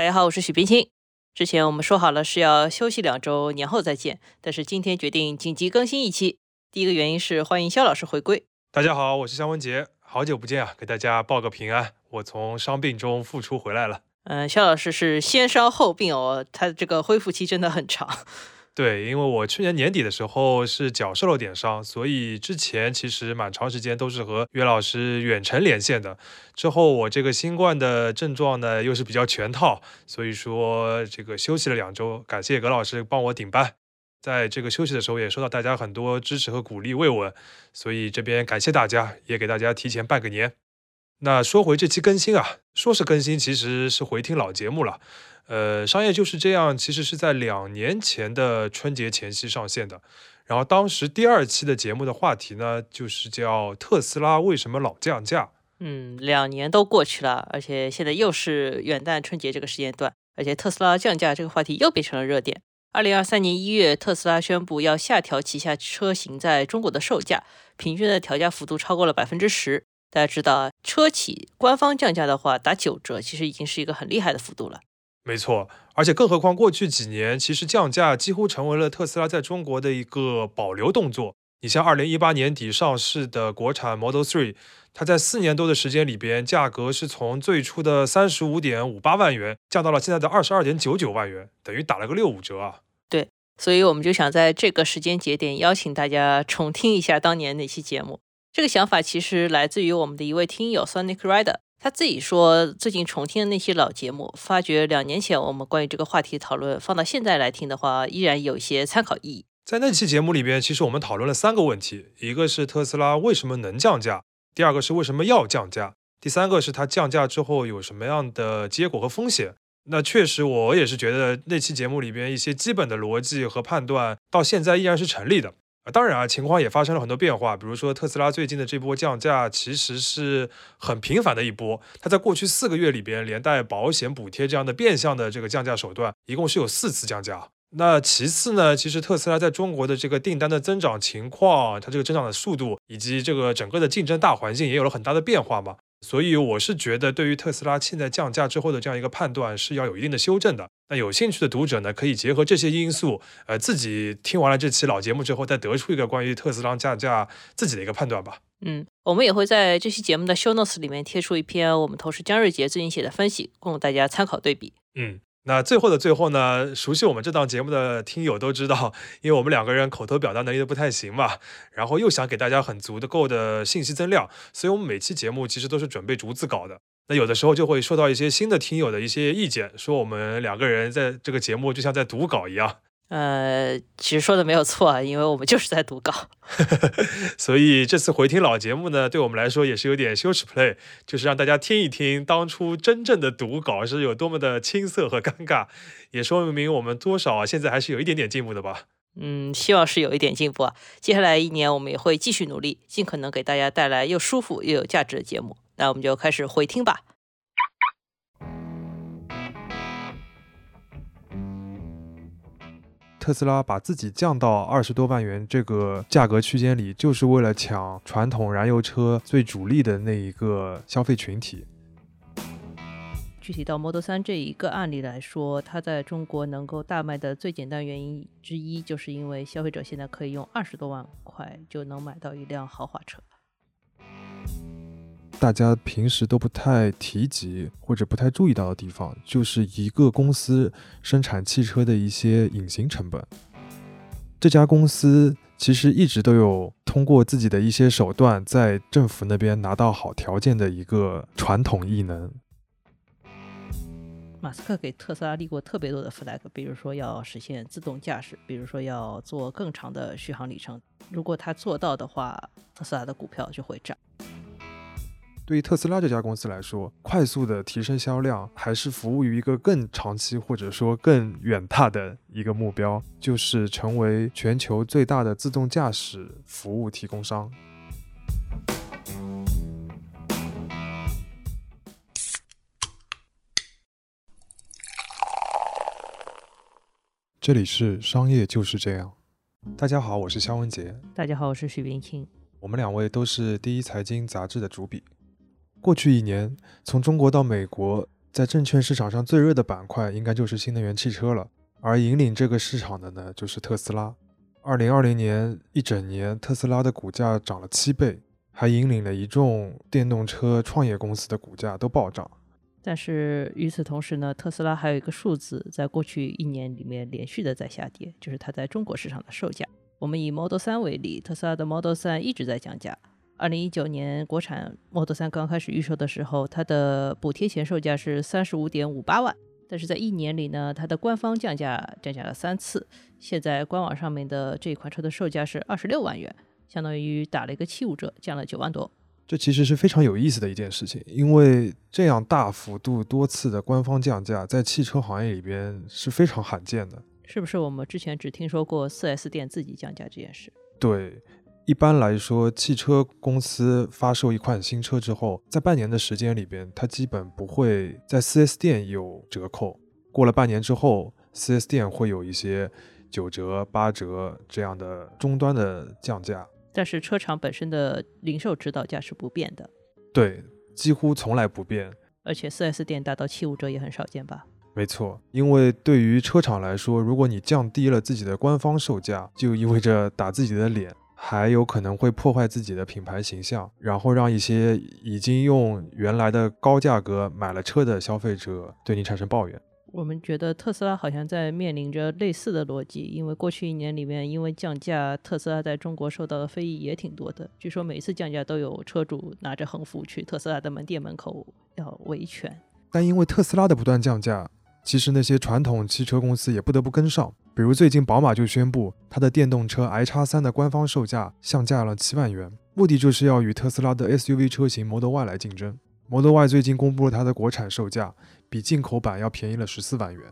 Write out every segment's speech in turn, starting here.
大家好，我是许冰清。之前我们说好了是要休息两周，年后再见，但是今天决定紧急更新一期。第一个原因是欢迎肖老师回归。大家好，我是肖文杰，好久不见啊，给大家报个平安，我从伤病中复出回来了。嗯，肖老师是先伤后病哦，他这个恢复期真的很长。对，因为我去年年底的时候是脚受了点伤，所以之前其实蛮长时间都是和岳老师远程连线的。之后我这个新冠的症状呢又是比较全套，所以说这个休息了两周，感谢葛老师帮我顶班。在这个休息的时候也收到大家很多支持和鼓励慰问，所以这边感谢大家，也给大家提前拜个年。那说回这期更新啊，说是更新，其实是回听老节目了。呃，商业就是这样，其实是在两年前的春节前夕上线的。然后当时第二期的节目的话题呢，就是叫特斯拉为什么老降价。嗯，两年都过去了，而且现在又是元旦春节这个时间段，而且特斯拉降价这个话题又变成了热点。二零二三年一月，特斯拉宣布要下调旗下车型在中国的售价，平均的调价幅度超过了百分之十。大家知道啊，车企官方降价的话打九折，其实已经是一个很厉害的幅度了。没错，而且更何况过去几年，其实降价几乎成为了特斯拉在中国的一个保留动作。你像二零一八年底上市的国产 Model Three，它在四年多的时间里边，价格是从最初的三十五点五八万元降到了现在的二十二点九九万元，等于打了个六五折啊。对，所以我们就想在这个时间节点邀请大家重听一下当年那期节目。这个想法其实来自于我们的一位听友 Sonic Rider，他自己说最近重听的那些老节目，发觉两年前我们关于这个话题讨论放到现在来听的话，依然有一些参考意义。在那期节目里边，其实我们讨论了三个问题：一个是特斯拉为什么能降价；第二个是为什么要降价；第三个是它降价之后有什么样的结果和风险。那确实，我也是觉得那期节目里边一些基本的逻辑和判断到现在依然是成立的。当然啊，情况也发生了很多变化。比如说，特斯拉最近的这波降价其实是很频繁的一波。它在过去四个月里边，连带保险补贴这样的变相的这个降价手段，一共是有四次降价。那其次呢，其实特斯拉在中国的这个订单的增长情况，它这个增长的速度，以及这个整个的竞争大环境也有了很大的变化嘛。所以我是觉得，对于特斯拉现在降价之后的这样一个判断，是要有一定的修正的。那有兴趣的读者呢，可以结合这些因素，呃，自己听完了这期老节目之后，再得出一个关于特斯拉降价自己的一个判断吧。嗯，我们也会在这期节目的 show notes 里面贴出一篇我们同事江瑞杰最近写的分析，供大家参考对比。嗯。那最后的最后呢，熟悉我们这档节目的听友都知道，因为我们两个人口头表达能力都不太行嘛，然后又想给大家很足的够的信息增量，所以我们每期节目其实都是准备逐字稿的。那有的时候就会收到一些新的听友的一些意见，说我们两个人在这个节目就像在读稿一样。呃，其实说的没有错，因为我们就是在读稿，所以这次回听老节目呢，对我们来说也是有点羞耻 play，就是让大家听一听当初真正的读稿是有多么的青涩和尴尬，也说明我们多少啊现在还是有一点点进步的吧。嗯，希望是有一点进步啊。接下来一年我们也会继续努力，尽可能给大家带来又舒服又有价值的节目。那我们就开始回听吧。特斯拉把自己降到二十多万元这个价格区间里，就是为了抢传统燃油车最主力的那一个消费群体。具体到 Model 3这一个案例来说，它在中国能够大卖的最简单原因之一，就是因为消费者现在可以用二十多万块就能买到一辆豪华车。大家平时都不太提及或者不太注意到的地方，就是一个公司生产汽车的一些隐形成本。这家公司其实一直都有通过自己的一些手段，在政府那边拿到好条件的一个传统异能。马斯克给特斯拉立过特别多的 flag，比如说要实现自动驾驶，比如说要做更长的续航里程。如果他做到的话，特斯拉的股票就会涨。对于特斯拉这家公司来说，快速的提升销量，还是服务于一个更长期或者说更远大的一个目标，就是成为全球最大的自动驾驶服务提供商。这里是商业就是这样。大家好，我是肖文杰。大家好，我是许冰清。我们两位都是第一财经杂志的主笔。过去一年，从中国到美国，在证券市场上最热的板块应该就是新能源汽车了，而引领这个市场的呢，就是特斯拉。二零二零年一整年，特斯拉的股价涨了七倍，还引领了一众电动车创业公司的股价都暴涨。但是与此同时呢，特斯拉还有一个数字，在过去一年里面连续的在下跌，就是它在中国市场的售价。我们以 Model 3为例，特斯拉的 Model 3一直在降价。二零一九年国产 Model 3刚开始预售的时候，它的补贴前售价是三十五点五八万。但是在一年里呢，它的官方降价降价了三次，现在官网上面的这款车的售价是二十六万元，相当于打了一个七五折，降了九万多。这其实是非常有意思的一件事情，因为这样大幅度多次的官方降价，在汽车行业里边是非常罕见的。是不是我们之前只听说过四 S 店自己降价这件事？对。一般来说，汽车公司发售一款新车之后，在半年的时间里边，它基本不会在 4S 店有折扣。过了半年之后，4S 店会有一些九折、八折这样的终端的降价。但是车厂本身的零售指导价是不变的。对，几乎从来不变。而且 4S 店达到七五折也很少见吧？没错，因为对于车厂来说，如果你降低了自己的官方售价，就意味着打自己的脸。还有可能会破坏自己的品牌形象，然后让一些已经用原来的高价格买了车的消费者对你产生抱怨。我们觉得特斯拉好像在面临着类似的逻辑，因为过去一年里面，因为降价，特斯拉在中国受到的非议也挺多的。据说每一次降价都有车主拿着横幅去特斯拉的门店门口要维权。但因为特斯拉的不断降价，其实那些传统汽车公司也不得不跟上。比如最近宝马就宣布，它的电动车 i 叉三的官方售价降价了七万元，目的就是要与特斯拉的 SUV 车型 Model Y 来竞争。Model Y 最近公布了它的国产售价，比进口版要便宜了十四万元。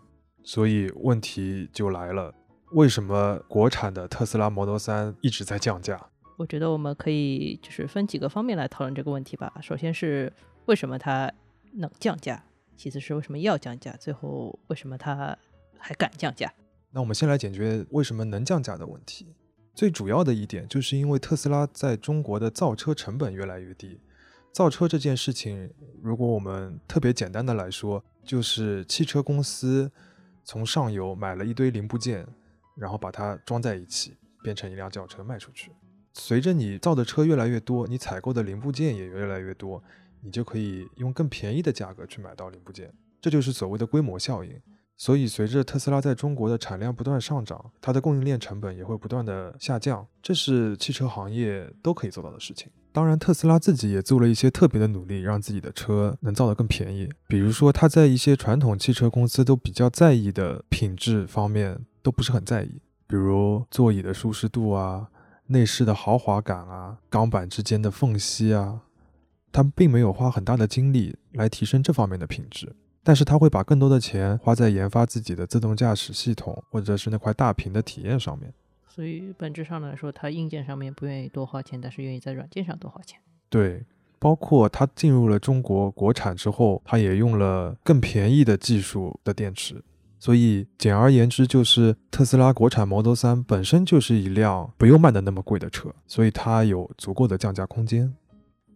所以问题就来了，为什么国产的特斯拉 Model 三一直在降价？我觉得我们可以就是分几个方面来讨论这个问题吧。首先是为什么它能降价，其次是为什么要降价，最后为什么它还敢降价？那我们先来解决为什么能降价的问题。最主要的一点，就是因为特斯拉在中国的造车成本越来越低。造车这件事情，如果我们特别简单的来说，就是汽车公司从上游买了一堆零部件，然后把它装在一起，变成一辆轿车卖出去。随着你造的车越来越多，你采购的零部件也越来越多，你就可以用更便宜的价格去买到零部件，这就是所谓的规模效应。所以，随着特斯拉在中国的产量不断上涨，它的供应链成本也会不断的下降，这是汽车行业都可以做到的事情。当然，特斯拉自己也做了一些特别的努力，让自己的车能造得更便宜。比如说，它在一些传统汽车公司都比较在意的品质方面都不是很在意，比如座椅的舒适度啊、内饰的豪华感啊、钢板之间的缝隙啊，它并没有花很大的精力来提升这方面的品质。但是他会把更多的钱花在研发自己的自动驾驶系统，或者是那块大屏的体验上面。所以本质上来说，他硬件上面不愿意多花钱，但是愿意在软件上多花钱。对，包括他进入了中国国产之后，他也用了更便宜的技术的电池。所以简而言之，就是特斯拉国产 Model 3本身就是一辆不用卖的那么贵的车，所以它有足够的降价空间。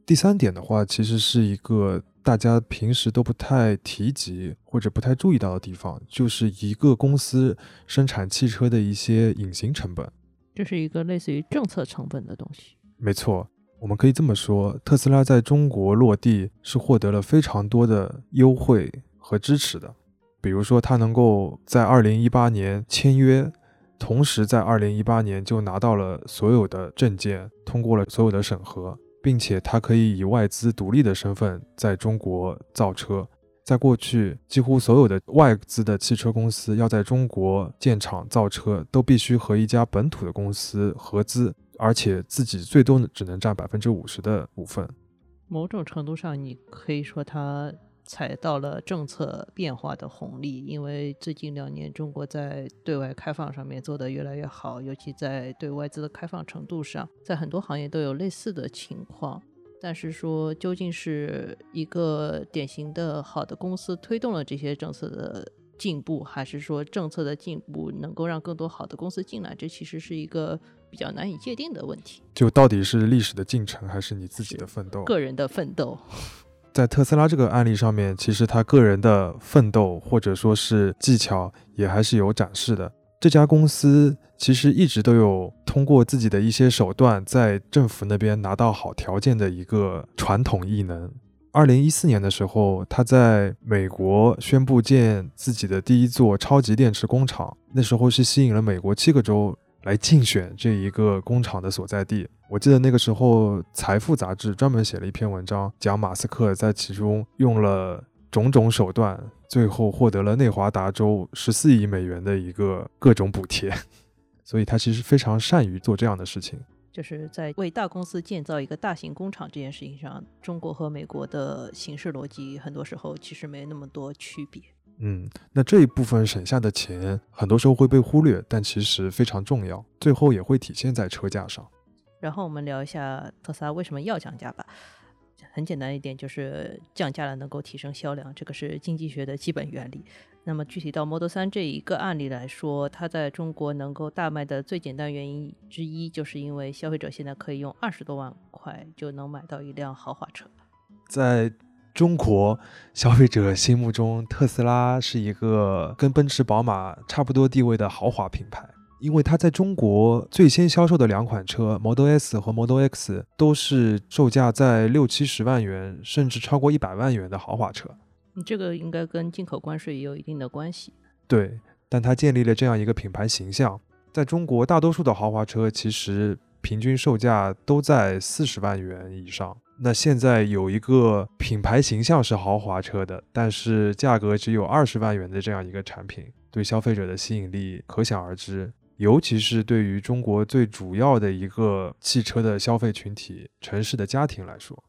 第三点的话，其实是一个。大家平时都不太提及或者不太注意到的地方，就是一个公司生产汽车的一些隐形成本。这是一个类似于政策成本的东西。没错，我们可以这么说，特斯拉在中国落地是获得了非常多的优惠和支持的。比如说，它能够在二零一八年签约，同时在二零一八年就拿到了所有的证件，通过了所有的审核。并且它可以以外资独立的身份在中国造车。在过去，几乎所有的外资的汽车公司要在中国建厂造车，都必须和一家本土的公司合资，而且自己最多只能占百分之五十的股份。某种程度上，你可以说它。踩到了政策变化的红利，因为最近两年中国在对外开放上面做得越来越好，尤其在对外资的开放程度上，在很多行业都有类似的情况。但是说究竟是一个典型的好的公司推动了这些政策的进步，还是说政策的进步能够让更多好的公司进来，这其实是一个比较难以界定的问题。就到底是历史的进程，还是你自己的奋斗？个人的奋斗。在特斯拉这个案例上面，其实他个人的奋斗或者说是技巧也还是有展示的。这家公司其实一直都有通过自己的一些手段，在政府那边拿到好条件的一个传统异能。二零一四年的时候，他在美国宣布建自己的第一座超级电池工厂，那时候是吸引了美国七个州来竞选这一个工厂的所在地。我记得那个时候，《财富》杂志专门写了一篇文章，讲马斯克在其中用了种种手段，最后获得了内华达州十四亿美元的一个各种补贴。所以他其实非常善于做这样的事情。就是在为大公司建造一个大型工厂这件事情上，中国和美国的形式逻辑很多时候其实没那么多区别。嗯，那这一部分省下的钱，很多时候会被忽略，但其实非常重要，最后也会体现在车价上。然后我们聊一下特斯拉为什么要降价吧。很简单一点，就是降价了能够提升销量，这个是经济学的基本原理。那么具体到 Model 3这一个案例来说，它在中国能够大卖的最简单原因之一，就是因为消费者现在可以用二十多万块就能买到一辆豪华车。在中国消费者心目中，特斯拉是一个跟奔驰、宝马差不多地位的豪华品牌。因为它在中国最先销售的两款车 Model S 和 Model X 都是售价在六七十万元，甚至超过一百万元的豪华车。你这个应该跟进口关税也有一定的关系。对，但它建立了这样一个品牌形象。在中国，大多数的豪华车其实平均售价都在四十万元以上。那现在有一个品牌形象是豪华车的，但是价格只有二十万元的这样一个产品，对消费者的吸引力可想而知。尤其是对于中国最主要的一个汽车的消费群体——城市的家庭来说，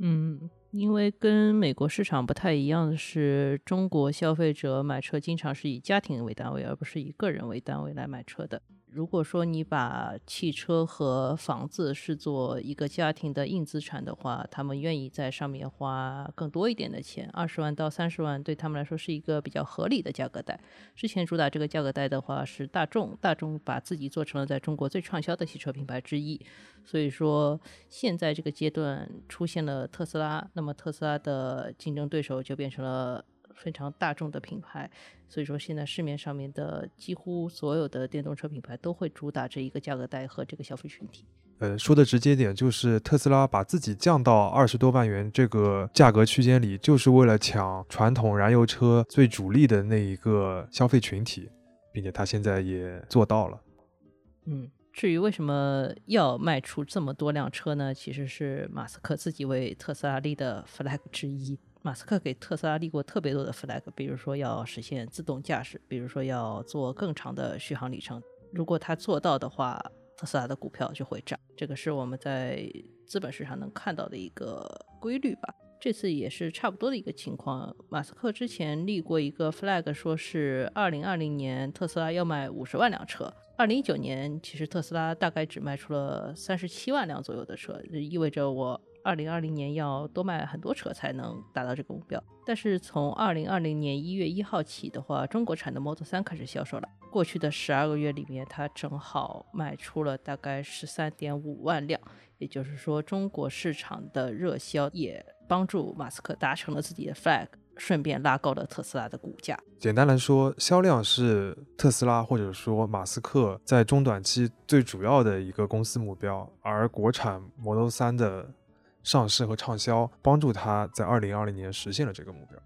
嗯，因为跟美国市场不太一样的是，中国消费者买车经常是以家庭为单位，而不是以个人为单位来买车的。如果说你把汽车和房子视作一个家庭的硬资产的话，他们愿意在上面花更多一点的钱，二十万到三十万对他们来说是一个比较合理的价格带。之前主打这个价格带的话是大众，大众把自己做成了在中国最畅销的汽车品牌之一，所以说现在这个阶段出现了特斯拉，那么特斯拉的竞争对手就变成了。非常大众的品牌，所以说现在市面上面的几乎所有的电动车品牌都会主打这一个价格带和这个消费群体。呃，说的直接点，就是特斯拉把自己降到二十多万元这个价格区间里，就是为了抢传统燃油车最主力的那一个消费群体，并且他现在也做到了。嗯，至于为什么要卖出这么多辆车呢？其实是马斯克自己为特斯拉立的 flag 之一。马斯克给特斯拉立过特别多的 flag，比如说要实现自动驾驶，比如说要做更长的续航里程。如果他做到的话，特斯拉的股票就会涨。这个是我们在资本市场能看到的一个规律吧。这次也是差不多的一个情况。马斯克之前立过一个 flag，说是二零二零年特斯拉要卖五十万辆车。二零一九年其实特斯拉大概只卖出了三十七万辆左右的车，意味着我。二零二零年要多卖很多车才能达到这个目标，但是从二零二零年一月一号起的话，中国产的 Model 3开始销售了。过去的十二个月里面，它正好卖出了大概十三点五万辆，也就是说，中国市场的热销也帮助马斯克达成了自己的 flag，顺便拉高了特斯拉的股价。简单来说，销量是特斯拉或者说马斯克在中短期最主要的一个公司目标，而国产 Model 3的。上市和畅销，帮助他在二零二零年实现了这个目标。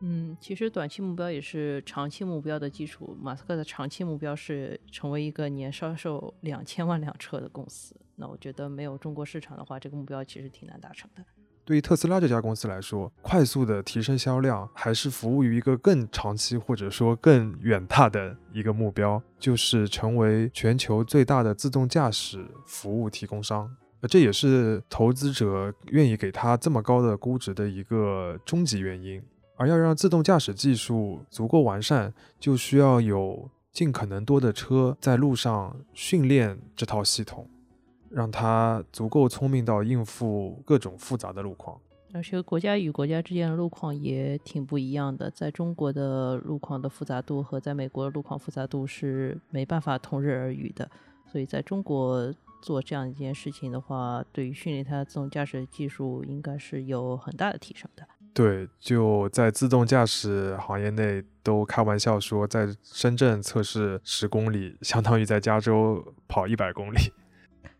嗯，其实短期目标也是长期目标的基础。马斯克的长期目标是成为一个年销售两千万辆车的公司。那我觉得没有中国市场的话，这个目标其实挺难达成的。对于特斯拉这家公司来说，快速的提升销量，还是服务于一个更长期或者说更远大的一个目标，就是成为全球最大的自动驾驶服务提供商。那这也是投资者愿意给他这么高的估值的一个终极原因。而要让自动驾驶技术足够完善，就需要有尽可能多的车在路上训练这套系统，让它足够聪明到应付各种复杂的路况。而且国家与国家之间的路况也挺不一样的，在中国的路况的复杂度和在美国的路况复杂度是没办法同日而语的，所以在中国。做这样一件事情的话，对于训练它自动驾驶技术应该是有很大的提升的。对，就在自动驾驶行业内都开玩笑说，在深圳测试十公里，相当于在加州跑一百公里。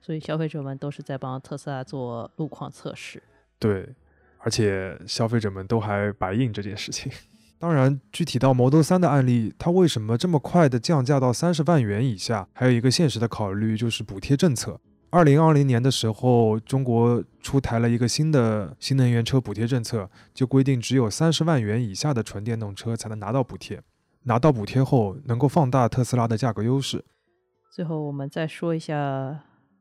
所以消费者们都是在帮特斯拉做路况测试。对，而且消费者们都还白印这件事情。当然，具体到 Model 3的案例，它为什么这么快的降价到三十万元以下？还有一个现实的考虑就是补贴政策。二零二零年的时候，中国出台了一个新的新能源车补贴政策，就规定只有三十万元以下的纯电动车才能拿到补贴。拿到补贴后，能够放大特斯拉的价格优势。最后，我们再说一下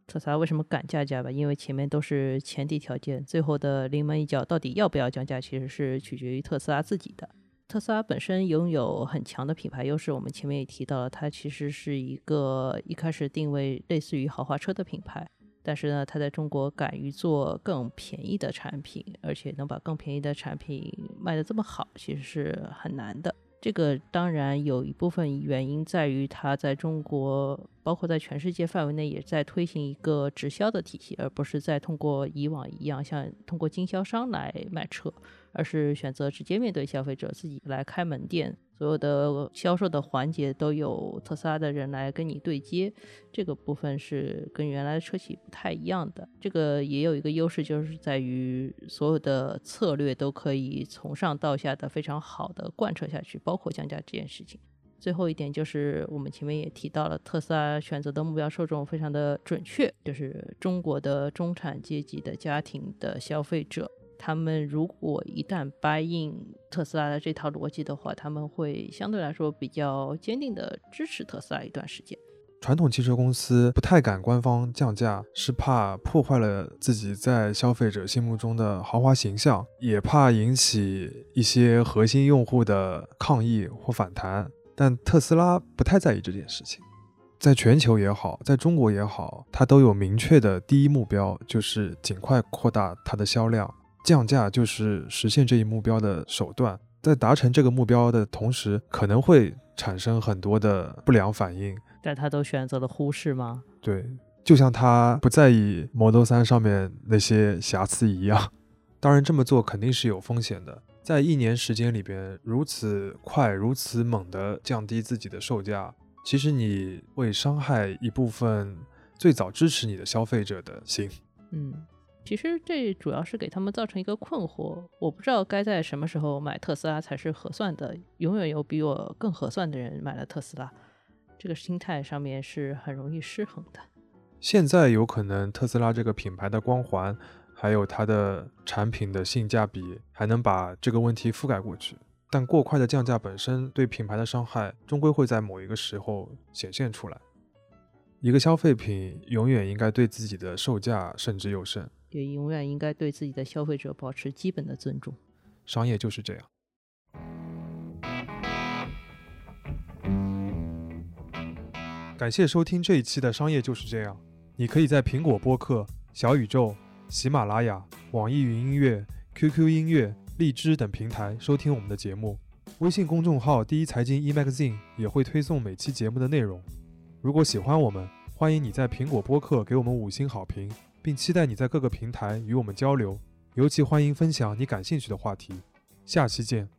特斯拉为什么敢降价吧，因为前面都是前提条件，最后的临门一脚到底要不要降价，其实是取决于特斯拉自己的。特斯拉本身拥有很强的品牌优势，我们前面也提到了，它其实是一个一开始定位类似于豪华车的品牌，但是呢，它在中国敢于做更便宜的产品，而且能把更便宜的产品卖得这么好，其实是很难的。这个当然有一部分原因在于它在中国，包括在全世界范围内，也在推行一个直销的体系，而不是在通过以往一样像通过经销商来卖车。而是选择直接面对消费者，自己来开门店，所有的销售的环节都有特斯拉的人来跟你对接，这个部分是跟原来的车企不太一样的。这个也有一个优势，就是在于所有的策略都可以从上到下的非常好的贯彻下去，包括降价这件事情。最后一点就是我们前面也提到了，特斯拉选择的目标受众非常的准确，就是中国的中产阶级的家庭的消费者。他们如果一旦掰硬特斯拉的这套逻辑的话，他们会相对来说比较坚定的支持特斯拉一段时间。传统汽车公司不太敢官方降价，是怕破坏了自己在消费者心目中的豪华形象，也怕引起一些核心用户的抗议或反弹。但特斯拉不太在意这件事情，在全球也好，在中国也好，它都有明确的第一目标，就是尽快扩大它的销量。降价就是实现这一目标的手段，在达成这个目标的同时，可能会产生很多的不良反应。但他都选择了忽视吗？对，就像他不在意 Model 3上面那些瑕疵一样。当然，这么做肯定是有风险的。在一年时间里边，如此快、如此猛地降低自己的售价，其实你会伤害一部分最早支持你的消费者的心。嗯。其实这主要是给他们造成一个困惑，我不知道该在什么时候买特斯拉才是合算的。永远有比我更合算的人买了特斯拉，这个心态上面是很容易失衡的。现在有可能特斯拉这个品牌的光环，还有它的产品的性价比，还能把这个问题覆盖过去。但过快的降价本身对品牌的伤害，终归会在某一个时候显现出来。一个消费品永远应该对自己的售价慎之又慎。也永远应该对自己的消费者保持基本的尊重。商业就是这样。感谢收听这一期的《商业就是这样》。你可以在苹果播客、小宇宙、喜马拉雅、网易云音乐、QQ 音乐、荔枝等平台收听我们的节目。微信公众号“第一财经 eMagazine” 也会推送每期节目的内容。如果喜欢我们，欢迎你在苹果播客给我们五星好评。并期待你在各个平台与我们交流，尤其欢迎分享你感兴趣的话题。下期见。